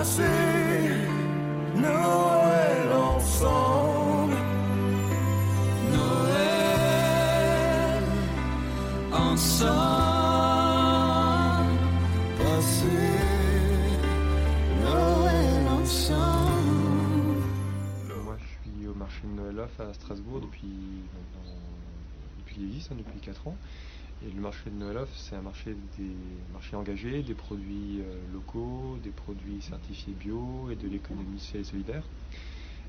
passer Noël ensemble. Noël, ensemble, passer Noël ensemble. Moi, je suis au marché de Noël off à Strasbourg depuis depuis hein, depuis 4 ans. Et le marché de Noël off, c'est un marché des marchés engagés, des produits euh, locaux, des produits certifiés bio et de l'économie sociale et solidaire.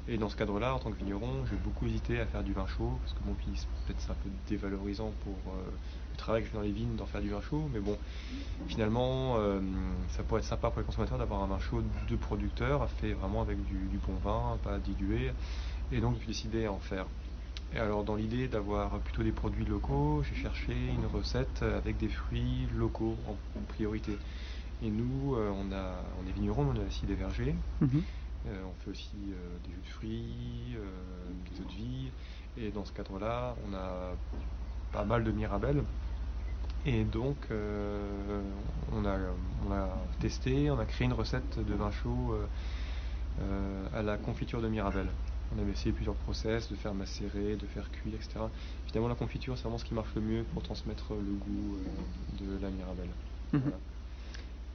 Et dans ce cadre-là, en tant que vigneron, j'ai beaucoup hésité à faire du vin chaud, parce que bon, puis peut-être c'est un peu dévalorisant pour euh, le travail que je fais dans les vignes d'en faire du vin chaud, mais bon, finalement, euh, ça pourrait être sympa pour les consommateurs d'avoir un vin chaud de producteur, fait vraiment avec du, du bon vin, pas dilué. Et donc j'ai décidé à en faire. Et alors dans l'idée d'avoir plutôt des produits locaux, j'ai cherché une recette avec des fruits locaux en, en priorité. Et nous, euh, on, a, on est vignerons, on a aussi des vergers. Euh, on fait aussi euh, des jus de fruits, des eaux de vie. Et dans ce cadre-là, on a pas mal de mirabelles. Et donc, on, a, on a testé, on a créé une recette de vin chaud à la confiture de mirabelle. On avait essayé plusieurs process, de faire macérer, de faire cuire, etc. Finalement, la confiture, c'est vraiment ce qui marche le mieux pour transmettre le goût euh, de la mirabelle. Mhm. Voilà.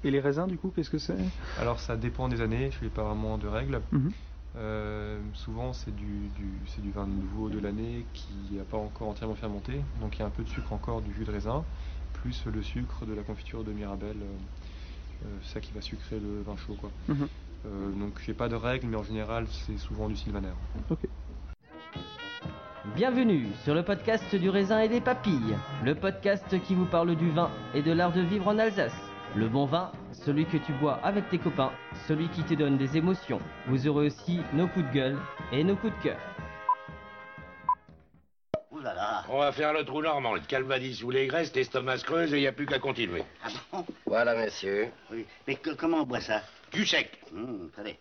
Et les raisins, du coup, qu'est-ce que c'est? Alors, ça dépend des années, je n'ai pas vraiment de règles. Mhm. Euh, souvent, c'est du, du- c'est du vin nouveau de l'année qui n'a pas encore entièrement fermenté. Donc, il y a un peu de sucre encore du jus de raisin, plus le sucre de la confiture de Mirabelle. euh, ça qui va sucrer le vin chaud. Quoi. Mhm. Euh, donc, j'ai pas de règles, mais en général, c'est souvent du sylvaner. Ok. Bienvenue sur le podcast du raisin et des papilles, le podcast qui vous parle du vin et de l'art de vivre en Alsace. Le bon vin, celui que tu bois avec tes copains, celui qui te donne des émotions. Vous aurez aussi nos coups de gueule et nos coups de cœur. On va faire le trou normand, le calvadis sous les graisses, l'estomac se creuse et il n'y a plus qu'à continuer. Ah bon Voilà, monsieur. Oui. Mais que- comment on boit ça? Du sec. Hum, Allez.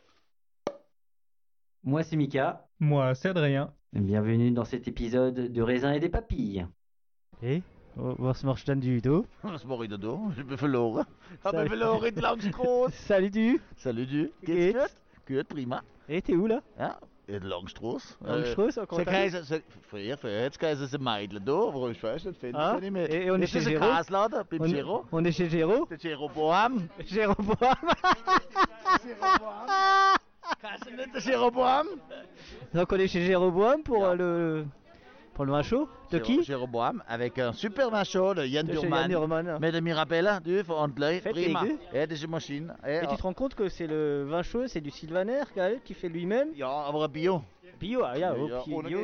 Moi c'est Mika, Moi, c'est Adrien. bienvenue dans cet épisode de raisin et des papilles. Hé, was machst denn du da? Was mache ich da da? Ich bin verloren. Ich Salut. habe verloren in Langstrasse. Salut du! Salut du. Gut? Gut, prima. Hé, t'es où là? Ja, in Langstrasse. Langstrasse, encore Ze t'as krijgen ze... Jetzt krijgen ze da, aber ich weiß nicht, finden Ah, sie nicht mehr. et on est Jetzt chez ist ein? Der! Kannst du nicht der? Donc on est chez Jéroboam pour le pour le vin chaud. De qui? Jeroboam, avec un super de Jan De Durman. Yann Durman. Met de Mirabelle, du, ordentlich, Fett prima. eine Maschine. Ja, Et tu te rends compte que c'est le vin chaud, c'est du sylvaner qui fait lui-même ja, aber Bio. Bio, ah, ja, oh, bio.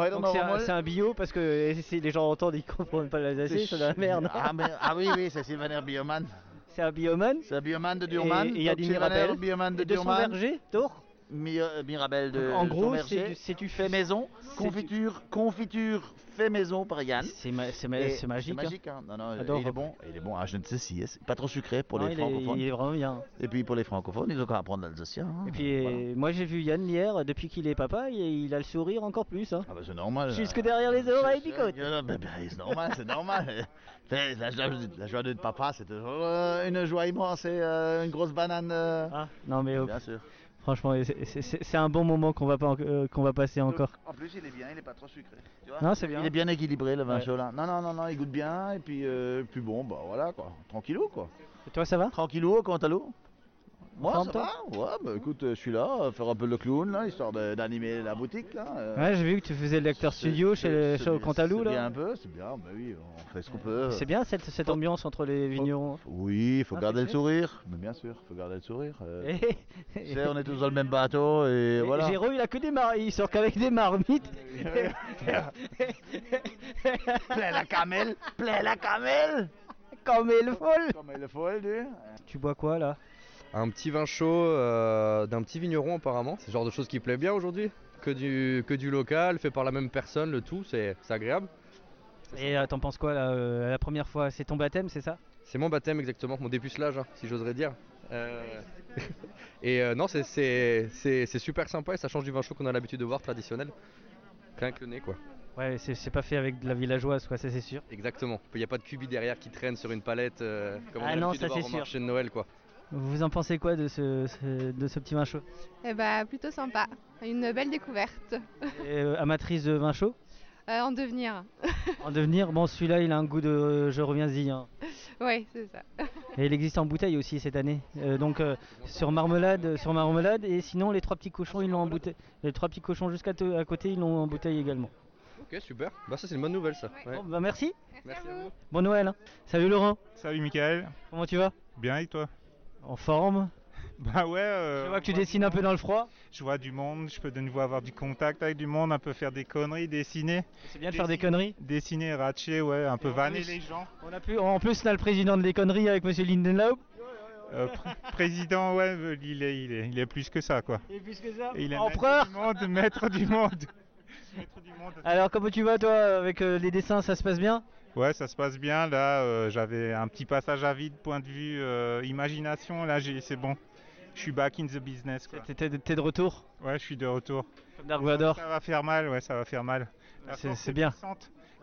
hätte Donc noch c'est un, bio parce que eh, si les gens entendent, ils comprennent pas l'alsacien, c'est de la merde. Ah, mais, ah oui, oui, c'est Sylvaner Bioman. C'est un bioman. C'est un Bioman de Durman. Et il y a donc du Sylvaner Mirabelle. Bioman de Et de son verger euh, Mirabelle de En gros, c'est du- c'est du fait maison, confiture, confiture fait maison par Yann. C'est ma- c'est ma- Et c'est magique, hein. hein. Non, non, Adore. il est bon. Il est bon. Ah, je ne sais si. hein, Pas trop sucré pour Non, les il est- francophones. il est vraiment bien. Et puis pour les francophones, ils ont qu'à apprendre l'alsacien. hein. Et puis Voilà. euh, moi j'ai vu Yann hier, depuis qu'il est papa, il, il a le sourire encore plus. Hein. Ah bah c'est normal. Jusque derrière les oreilles, picote. Euh, bah, c'est normal, c'est normal. La joie, la joie de papa, c'est toujours euh, une joie immense et euh, une grosse banane. euh. Ah, non mais Bien sûr. Franchement, c'est- un bon moment qu'on va, pas euh, qu'on va passer encore. En plus, il est bien, il est pas trop sucré. tu vois. Non, c'est bien. Il est bien équilibré le vin Ouais. chaud là. Non, non, non, non, il goûte bien et puis, euh, puis bon, bah voilà quoi. Tranquillou quoi. Et toi ça va? Tranquillou, quant à l'eau? Moi, ça va Ouais, bah écoute, euh, je suis là, euh, faire un peu le clown là, histoire de- d'animer la boutique là. euh. Ouais, j'ai vu que tu faisais le lecteur studio chez, au Cantalou C'est bien là. un peu, c'est bien, bah oui, on fait ce qu'on peut. C'est bien cette, cette ambiance entre les vignerons. Oui, il faut Ah, garder c'est le sourire. Mais bien sûr, il faut garder le sourire. euh. Tu sais, on est tous dans le même bateau et voilà. Géraud il a que des mar... il sort qu'avec des marmites. Plein la camelle, plein la camelle. Comme il folle. Comme il faut. Tu bois quoi là? Un petit vin chaud euh, d'un petit vigneron apparemment. C'est le genre de choses qui plaît bien aujourd'hui. Que du, que du local, fait par la même personne, le tout, c'est agréable. Et euh, t'en penses quoi là euh, La première fois, c'est ton baptême, c'est ça? C'est mon baptême exactement, mon dépucelage, hein, si j'oserais dire. Et non, c'est- super sympa et ça change du vin chaud qu'on a l'habitude de voir traditionnel. Rien que le nez quoi. Ouais, c'est pas fait avec de la villageoise, quoi, ça c'est sûr. Exactement. Il n'y a pas de cubi derrière qui traîne sur une palette euh, comme on Ah a non, de ça, voir au sûr. marché de Noël quoi. Vous en pensez quoi de ce, ce- de ce petit vin chaud? Eh bah, plutôt sympa. Une belle découverte. Et, euh, Amatrice de vin chaud? Euh, en devenir. En devenir, bon celui-là il a un goût de euh, je reviens-y. hein. ouais, c'est ça. Et il existe en bouteille aussi cette année. Euh, donc euh, sur marmelade, sur marmelade et sinon les trois petits cochons ils l'ont en bouteille. Les trois petits cochons jusqu'à à côté ils l'ont en bouteille également. Ok, super. Bah ça c'est une bonne nouvelle ça. Ouais. Bon bah merci. Merci à vous. Bon Noël. hein. Salut Laurent. Salut Michael. Comment tu vas? Bien et toi? En forme. Bah ouais. euh, Je vois que tu dessines un peu dans le froid? Je vois du monde, je peux de nouveau avoir du contact avec du monde, un peu faire des conneries, dessiner. C'est bien de faire des conneries. Dessiner, ratcher, ouais, un peu vanner plus- les gens. On a pu, en plus on a le président de les conneries avec Monsieur Lindenlaub. Euh, pr- président, ouais, euh, il est, il, est, il est plus que ça quoi. Et plus que ça? Et il est Empereur. maître du monde, maître du monde. Maître du monde. Alors comment tu vas toi avec euh, les dessins, ça se passe bien? Ouais, ça se passe bien. Là, euh, j'avais un petit passage à vide, point de vue euh, imagination. Là, c'est bon. Je suis back in the business. T'es de- retour? Ouais, je suis de retour. Comme Dark Vador. Ça va faire mal, ouais, ça va faire mal. C'est- bien.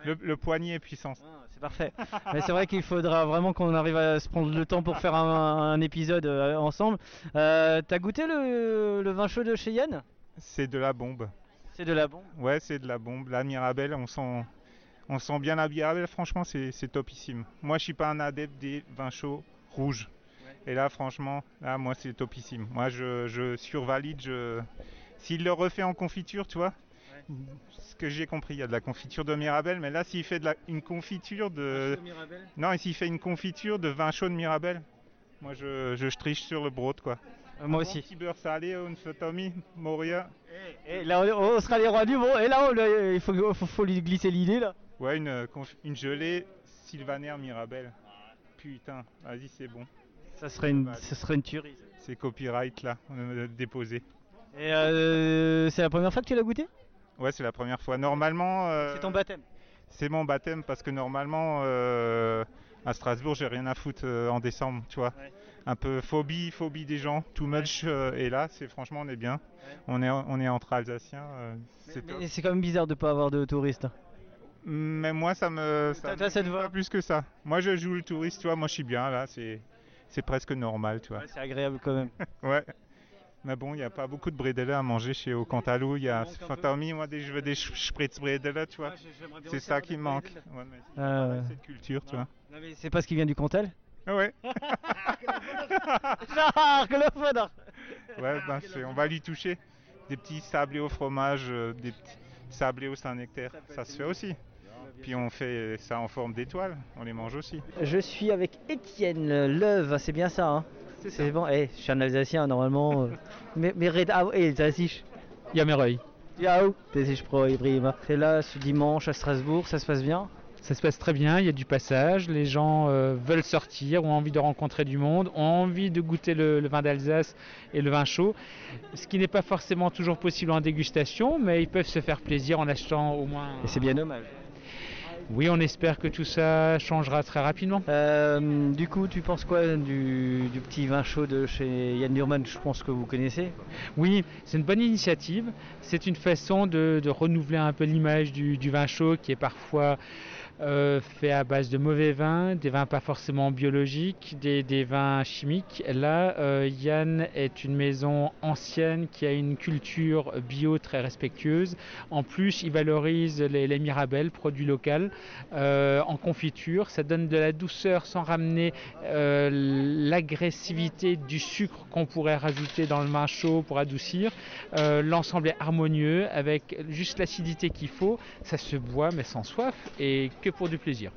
Le, le poignet est puissant. C'est parfait. Mais c'est vrai qu'il faudra vraiment qu'on arrive à se prendre le temps pour faire un, un épisode euh, ensemble. Euh, T'as goûté le, le vin chaud de chez Yann? C'est de la bombe. C'est de la bombe. Ouais, c'est de la bombe. La Mirabelle, on sent, on sent bien la Mirabelle. Franchement, c'est, topissime. Moi, je suis pas un adepte des vins chauds rouges. Et là, franchement, là, moi, c'est topissime. Moi, je, je survalide. Je... S'il le refait en confiture, tu vois, ce que j'ai compris, il y a de la confiture de Mirabelle, mais là, s'il fait de la, une confiture de. Non, et s'il fait une confiture de vin chaud de Mirabelle, moi, je, je triche sur le broad, quoi. Euh, moi Un aussi. bon petit beurre salé, une sotomie, Moria. Et là, on, on sera les rois du bon. Et là, on le- il faut, faut, faut lui glisser l'idée là. Ouais, une, euh, une gelée Sylvaner Mirabelle. Putain, vas-y, c'est bon. Ça serait une, ça serait une tuerie. C'est copyright là, on a déposé. Et euh, c'est la première fois que tu l'as goûté? Ouais, c'est la première fois. Normalement. euh, C'est ton baptême. C'est mon baptême parce que normalement, euh, à Strasbourg, j'ai rien à foutre euh, en décembre, tu vois. Un peu phobie, phobie des gens, too much. euh, et là, c'est franchement, on est bien. On est, on est entre Alsaciens. euh, c'est quand même bizarre de pas avoir de touristes. Mais moi, ça me. Ça me ça te va pas plus que ça. Moi, je joue le touriste, tu vois. Moi, je suis bien là. C'est, c'est presque normal, tu vois. C'est agréable quand même. Ouais. Mais bon, il n'y a pas beaucoup de bredela à manger chez au Cantalou. Il y a Fantami, moi, des, je veux des spritz bredela, tu vois. c'est ça qui me manque. Ouais, mais c'est Euh, cette culture, tu vois. non, mais c'est pas ce qui vient du Cantal Ah ouais. Ouais, ben, on va lui toucher. Des petits sablés au fromage, euh, des petits sablés au Saint-Nectaire. Ça se fait aussi. Puis on fait ça en forme d'étoile. On les mange aussi. Je suis avec Étienne Leuve, c'est bien ça, hein? C'est bon, eh, je suis un Alsacien normalement. euh. mais mais red, ah, das ist. Ja, ist pro prima. C'est là ce dimanche à Strasbourg, ça se passe bien? Ça se passe très bien, il y a du passage, les gens euh, veulent sortir, ont envie de rencontrer du monde, ont envie de goûter le, le vin d'Alsace et le vin chaud, ce qui n'est pas forcément toujours possible en dégustation, mais ils peuvent se faire plaisir en achetant au moins... Et c'est bien dommage. Oui, on espère que tout ça changera très rapidement. Euh, du coup, tu penses quoi du, du petit vin chaud de chez Yann Durman Je pense que vous connaissez. Oui, c'est une bonne initiative. C'est une façon de, de renouveler un peu l'image du, du vin chaud qui est parfois euh, fait à base de mauvais vins, des vins pas forcément biologiques, des, des vins chimiques. Là, euh, Yann est une maison ancienne qui a une culture bio très respectueuse. En plus, il valorise les, les mirabelles, produits locaux, euh, en confiture. Ça donne de la douceur sans ramener l'agressivité du sucre qu'on pourrait rajouter dans le vin chaud pour adoucir. L'ensemble est harmonieux avec juste l'acidité qu'il faut. Ça se boit mais sans soif et que pour du plaisir.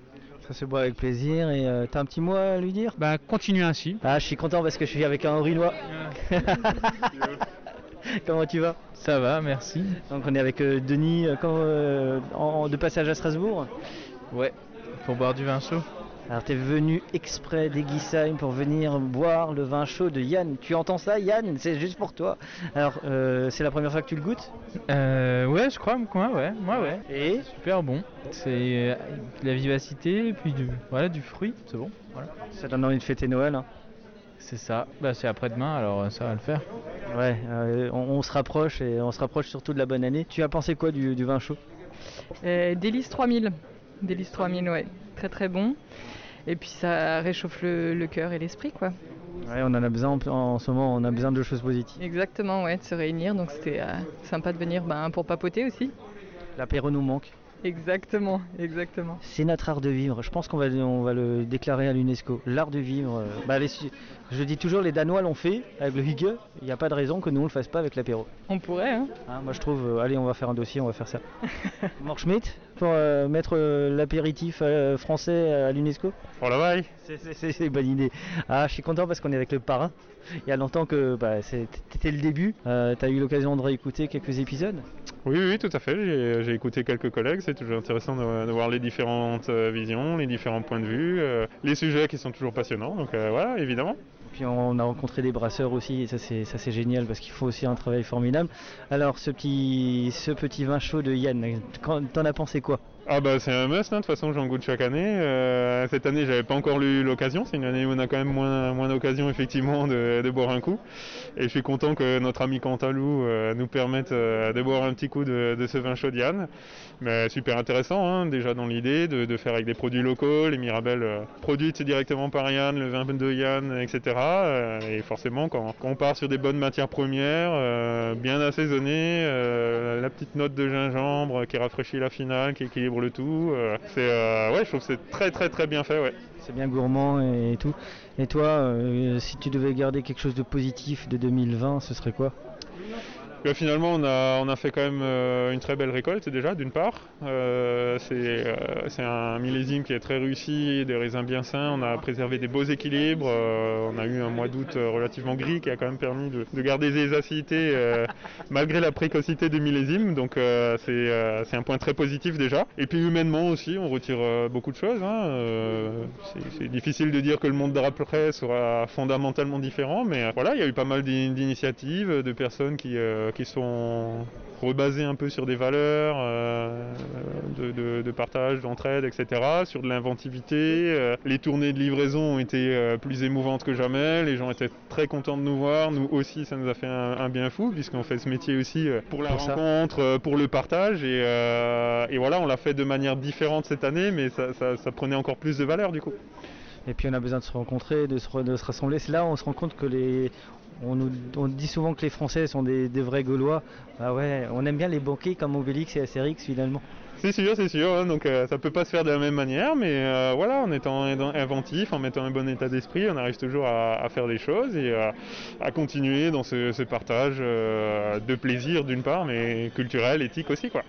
Ça se boit avec plaisir et euh, t'as un petit mot à lui dire? Bah continue ainsi. Ah je suis content parce que je suis avec un Aurinois. Comment tu vas? Ça va, merci. Donc on est avec euh, Denis euh, quand, euh, en- de passage à Strasbourg? Ouais, pour boire du vin chaud. Alors t'es venu exprès d'Eguisheim pour venir boire le vin chaud de Yann. Tu entends ça Yann? C'est juste pour toi. Alors euh, c'est la première fois que tu le goûtes? Euh, ouais, je crois, moi, ouais, moi, ouais. Et? Super bon. C'est euh, de la vivacité, et puis du, voilà, du fruit, c'est bon. Voilà. Ça donne envie de fêter Noël. hein? C'est ça. Bah, c'est après-demain, alors ça va le faire. Ouais, euh, on, on se rapproche et on se rapproche surtout de la bonne année. Tu as pensé quoi du, du vin chaud? Euh, Délice 3000. Délice 3000, ouais. Très très bon. Et puis ça réchauffe le, le cœur et l'esprit, quoi. Ouais, on en a besoin en, en ce moment, on a besoin de choses positives. Exactement, ouais, de se réunir. Donc c'était euh, sympa de venir ben, pour papoter aussi. L'apéro nous manque. Exactement, exactement. C'est notre art de vivre. Je pense qu'on va, on va le déclarer à l'UNESCO. L'art de vivre. euh, bah, les je dis toujours, les Danois l'ont fait avec le Hygge. Il n'y a pas de raison que nous on le fasse pas avec l'apéro. On pourrait, hein Hein, moi je trouve, euh, allez, on va faire un dossier, on va faire ça. Marc Schmitt, pour euh, mettre euh, l'apéritif euh, français à l'UNESCO Pour la vaille C'est- une bonne idée. Ah, je suis content parce qu'on est avec le parrain. Il y a longtemps que bah, c'était le début. Tu as eu l'occasion de réécouter quelques épisodes? Oui, oui, tout à fait. J'ai- écouté quelques collègues. C'est toujours intéressant de, de voir les différentes visions, les différents points de vue, les sujets qui sont toujours passionnants. Donc voilà, évidemment. Puis on a rencontré des brasseurs aussi, et ça c'est génial parce qu'il faut aussi un travail formidable. Alors ce petit ce petit vin chaud de Yann, t'en as pensé quoi? Ah bah c'est un must, hein. de toute façon j'en goûte chaque année. Euh, cette année j'avais pas encore eu l'occasion, c'est une année où on a quand même moins, moins d'occasion effectivement de, de boire un coup. Et je suis content que notre ami Cantalou euh, nous permette euh, de boire un petit coup de, de ce vin chaud de Yann. Mais super intéressant hein, déjà dans l'idée de, de faire avec des produits locaux, les Mirabelles produites directement par Yann, le vin de Yann, etc. Et forcément quand, quand on part sur des bonnes matières premières, bien assaisonnées, la petite note de gingembre qui rafraîchit la finale, qui équilibre le tout, euh, c'est euh, ouais je trouve c'est très très très bien fait ouais. C'est bien gourmand et, tout. Et toi, euh, si tu devais garder quelque chose de positif de 2020, ce serait quoi? Là, finalement, on a, on a fait quand même euh, une très belle récolte déjà, d'une part. Euh, c'est euh, c'est un millésime qui est très réussi, des raisins bien sains. On a préservé des beaux équilibres. on a eu un mois d'août relativement gris qui a quand même permis de, de garder des acidités malgré la précocité du millésime. Donc c'est c'est un point très positif déjà. Et puis humainement aussi, on retire beaucoup de choses. hein. C'est- difficile de dire que le monde d'après sera fondamentalement différent, mais voilà, il y a eu pas mal d'in- d'initiatives, de personnes qui, qui sont rebasées un peu sur des valeurs euh, de, de- de partage, d'entraide, etc., sur de l'inventivité. Euh, les tournées de livraison ont été euh, plus émouvantes que jamais, les gens étaient très contents de nous voir, nous aussi ça nous a fait un, un bien fou, puisqu'on fait ce métier aussi pour la Pour rencontre, pour le partage, et, et voilà, on l'a fait de manière différente cette année, mais ça, ça- ça prenait encore plus de valeur du coup. Et puis on a besoin de se rencontrer, de se, de se rassembler. C'est là où on se rend compte que les. On, nous, on dit souvent que les Français sont des, des vrais Gaulois. Ah ouais, on aime bien les banquets comme Obélix et Astérix finalement. C'est sûr, c'est sûr, hein, donc euh, ça peut pas se faire de la même manière, mais euh, voilà, en étant in- inventif, en mettant un bon état d'esprit, on arrive toujours à, à faire des choses et à continuer dans ce, ce partage euh, de plaisir d'une part, mais culturel, éthique aussi quoi.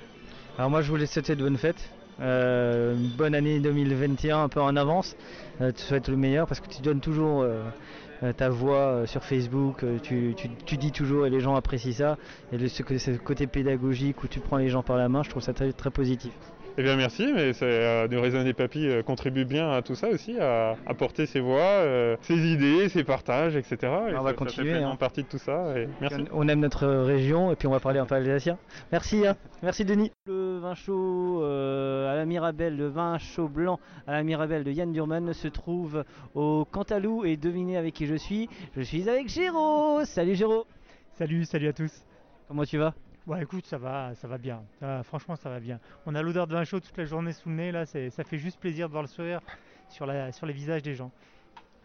Alors moi je voulais te souhaiter de bonnes fêtes. Euh, bonne année 2021 un peu en avance. Euh, te souhaite le meilleur parce que tu donnes toujours euh, euh, ta voix sur Facebook. tu, tu- tu dis toujours et les gens apprécient ça. Et le, ce, ce côté pédagogique où tu prends les gens par la main, je trouve ça très, très positif. Eh bien merci, mais c'est, euh, raisin des papilles euh, contribue bien à tout ça aussi, à apporter ses voix, euh, ses idées, ses partages, etc. Et on va ça continuer, fait pleinement hein. partie de tout ça. Et merci. On aime notre région et puis on va parler un peu alsacien. Merci, hein. merci Denis. Le vin chaud euh, à la Mirabelle, le vin chaud blanc à la Mirabelle de Yann Durman se trouve au Cantalou et devinez avec qui je suis. Je suis avec Géraud. Salut Géraud. Salut, salut à tous. Comment tu vas? Bon écoute, ça va, ça va bien. Ça va- franchement, ça va bien. On a l'odeur de vin chaud toute la journée sous le nez là, c'est- ça fait juste plaisir de voir le sourire sur, la, sur les visages des gens.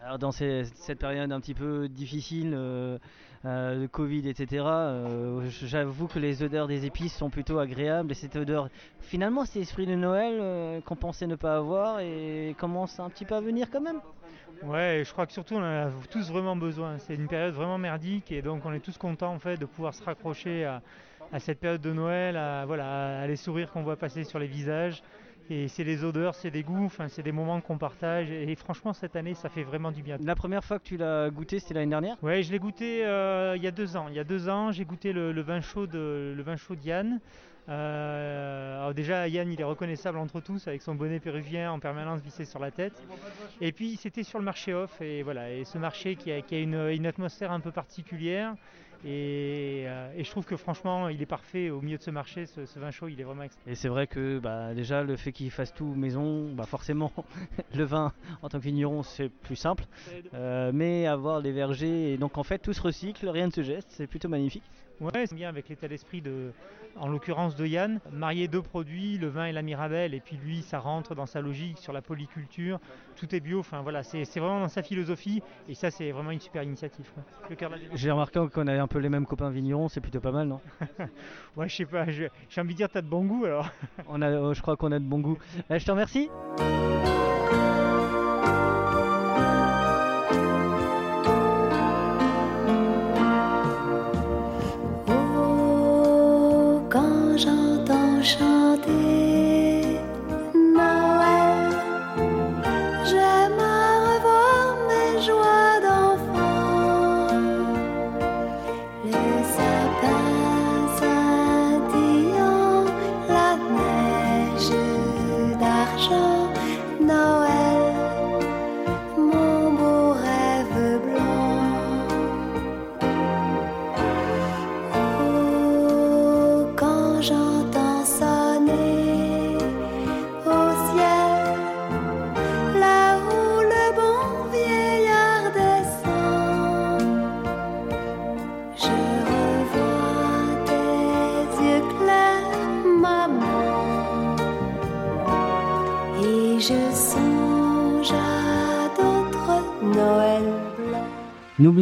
Alors dans ces- cette période un petit peu difficile euh, euh, de Covid, etc., euh, j'avoue que les odeurs des épices sont plutôt agréables et cette odeur, finalement, cet esprit de Noël qu'on pensait ne pas avoir et commence un petit peu à venir quand même. Ouais, je crois que surtout on en a tous vraiment besoin. C'est une période vraiment merdique et donc on est tous contents en fait de pouvoir se raccrocher à, à cette période de Noël, à, voilà, à les sourires qu'on voit passer sur les visages. Et c'est les odeurs, c'est des goûts, enfin, c'est des moments qu'on partage. Et, franchement, cette année, ça fait vraiment du bien. La première fois que tu l'as goûté, c'était l'année dernière? Ouais, je l'ai goûté euh, il y a deux ans. Il y a deux ans, j'ai goûté le, le vin chaud de le vin chaud d'Yann. Euh, alors déjà, Yann, il est reconnaissable entre tous avec son bonnet péruvien en permanence vissé sur la tête. Et puis, c'était sur le marché off. Et voilà, et ce marché qui a, qui a une, une atmosphère un peu particulière. Et, euh, et je trouve que franchement, il est parfait au milieu de ce marché. Ce, ce vin chaud, il est vraiment extra. Et c'est vrai que bah, déjà le fait qu'il fasse tout maison, bah, forcément le vin en tant que vigneron c'est plus simple. Euh, mais avoir les vergers, et donc en fait tout se recycle, rien ne se geste, c'est plutôt magnifique. Ouais, c'est bien avec l'état d'esprit de, en l'occurrence de Yann, marier deux produits, le vin et la Mirabelle, et puis lui, ça rentre dans sa logique sur la polyculture, tout est bio, enfin voilà, c'est vraiment dans sa philosophie, et ça, c'est vraiment une super initiative. J'ai remarqué qu'on avait un peu les mêmes copains vignerons, c'est plutôt pas mal, non? Ouais, je sais pas, j'ai envie de dire, t'as de bon goût alors. on a, euh, Je crois qu'on a de bon goût. Euh, je te remercie.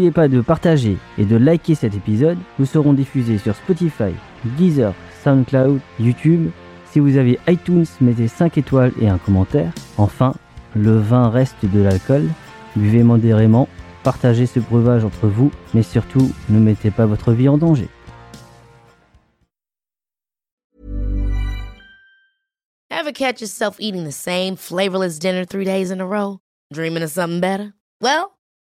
N'oubliez pas de partager et de liker cet épisode. Nous serons diffusés sur Spotify, Deezer, SoundCloud, YouTube. Si vous avez iTunes, mettez 5 étoiles et un commentaire. Enfin, le vin reste de l'alcool. Buvez modérément, partagez ce breuvage entre vous, mais surtout, ne mettez pas votre vie en danger. Catch yourself eating the same flavorless dinner three days in a row? Dreaming of something better? Well,